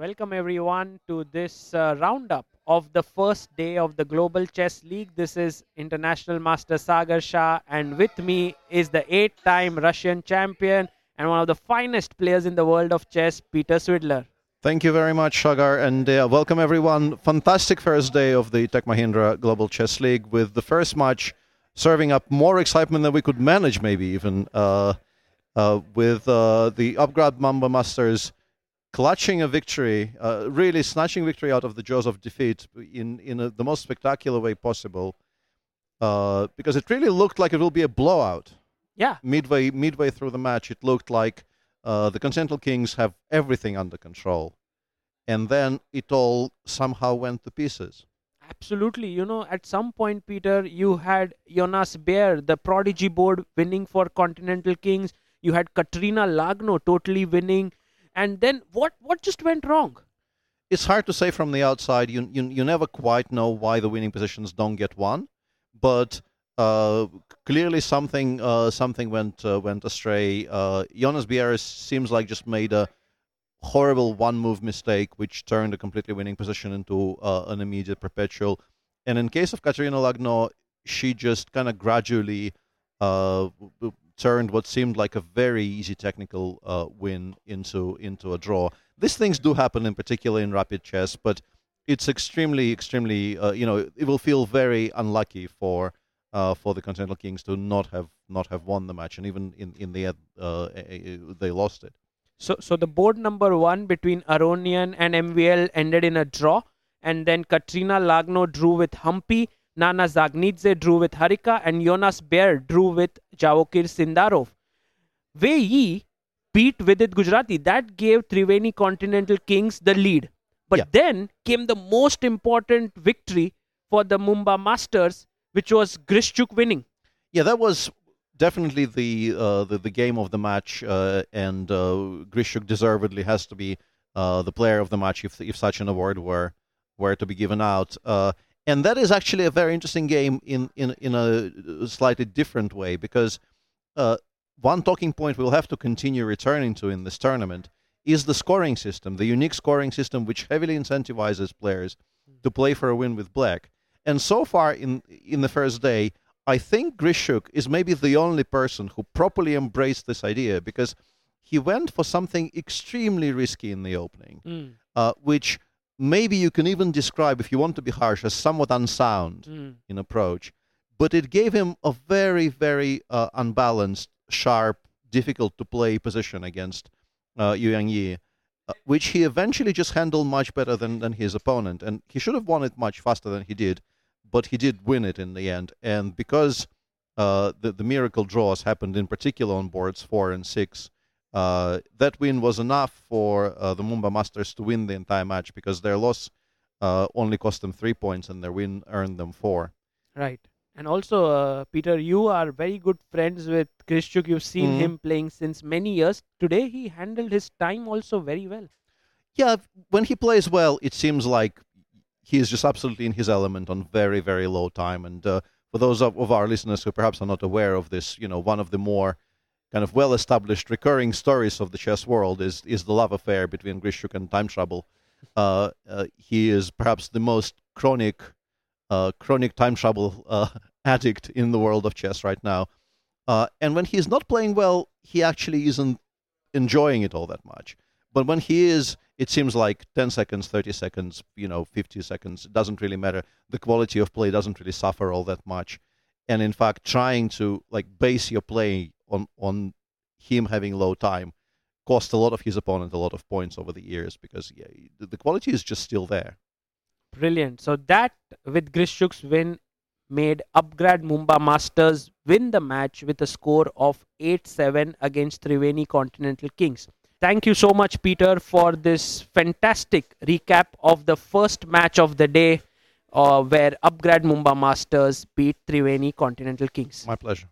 Welcome everyone to this uh, roundup of the first day of the Global Chess League. This is International Master Sagar Shah, and with me is the eight time Russian champion and one of the finest players in the world of chess, Peter Svidler. Thank you very much, Sagar, and uh, welcome everyone. Fantastic first day of the Tech Mahindra Global Chess League with the first match serving up more excitement than we could manage, maybe even, uh, uh, with uh, the Upgrad Mumba Masters clutching a victory, uh, really snatching victory out of the jaws of defeat in in a, the most spectacular way possible, uh, because it really looked like it will be a blowout. Yeah, Midway midway through the match, it looked like uh, the Continental Kings have everything under control, and then it all somehow went to pieces. absolutely. You know, at some point, Peter, you had Jonas Bjerre, the prodigy board, winning for Continental Kings. You had Katrina Lagno totally winning. And then what, what just went wrong? it's hard to say from the outside. You you, you never quite know why the winning positions don't get won, but uh, clearly something uh, something went uh, went astray. Uh, Jonas Bjerre seems like just made a horrible one move mistake, which turned a completely winning position into uh, an immediate perpetual. And in case of Katerina Lagno, she just kind of gradually uh, turned what seemed like a very easy technical uh, win into into a draw. These things do happen, in particular in rapid chess, but it's extremely, extremely. Uh, you know, it will feel very unlucky for uh, for the Continental Kings to not have not have won the match, and even in in the end, uh, they lost it. So, so the board number one between Aronian and MVL ended in a draw, and then Katrina Lagno drew with Humpy, Nana Dzagnidze drew with Harika, and Jonas Bjerre drew with Javokhir Sindarov. Wei Yi beat Vidit Gujrathi. That gave Triveni Continental Kings the lead. But Yeah. then came the most important victory for the Mumba Masters, which was Grishchuk winning. Yeah, that was definitely the uh, the, the game of the match, uh, and uh, Grishchuk deservedly has to be uh, the player of the match if if such an award were were to be given out. Uh, and that is actually a very interesting game in in in a slightly different way because uh, one talking point we'll have to continue returning to in this tournament is the scoring system, the unique scoring system which heavily incentivizes players to play for a win with black. And so far in in the first day, I think Grishchuk is maybe the only person who properly embraced this idea because he went for something extremely risky in the opening, Mm, uh, which maybe you can even describe, if you want to be harsh, as somewhat unsound mm. in approach. But it gave him a very, very uh, unbalanced, sharp, difficult to play position against uh, Yu Yang Yi, uh, which he eventually just handled much better than, than his opponent. And he should have won it much faster than he did, but he did win it in the end. And because uh, the, the miracle draws happened in particular on boards four and six, uh, that win was enough for uh, the Mumba Masters to win the entire match because their loss uh, only cost them three points and their win earned them four. Right. And also, uh, Peter, you are very good friends with Grishchuk. You've seen Mhm. him playing since many years. Today, he handled his time also very well. Yeah, when he plays well, it seems like he is just absolutely in his element on very, very low time. And uh, for those of, of our listeners who perhaps are not aware of this, you know, one of the more kind of well-established recurring stories of the chess world is is the love affair between Grishchuk and Time Trouble. Uh, uh, he is perhaps the most chronic, uh, chronic Time Trouble uh, addict in the world of chess right now. Uh, and when he's not playing well, he actually isn't enjoying it all that much. But when he is, it seems like 10 seconds, 30 seconds, you know, 50 seconds, it doesn't really matter. The quality of play doesn't really suffer all that much. And in fact, trying to like base your play on, on him having low time cost a lot of his opponent a lot of points over the years because yeah, the, the quality is just still there. Brilliant. So, that with Grishchuk's win made Upgrad Mumba Masters win the match with a score of 8 7 against Triveni Continental Kings. Thank you so much, Peter, for this fantastic recap of the first match of the day uh, where Upgrad Mumba Masters beat Triveni Continental Kings. My pleasure.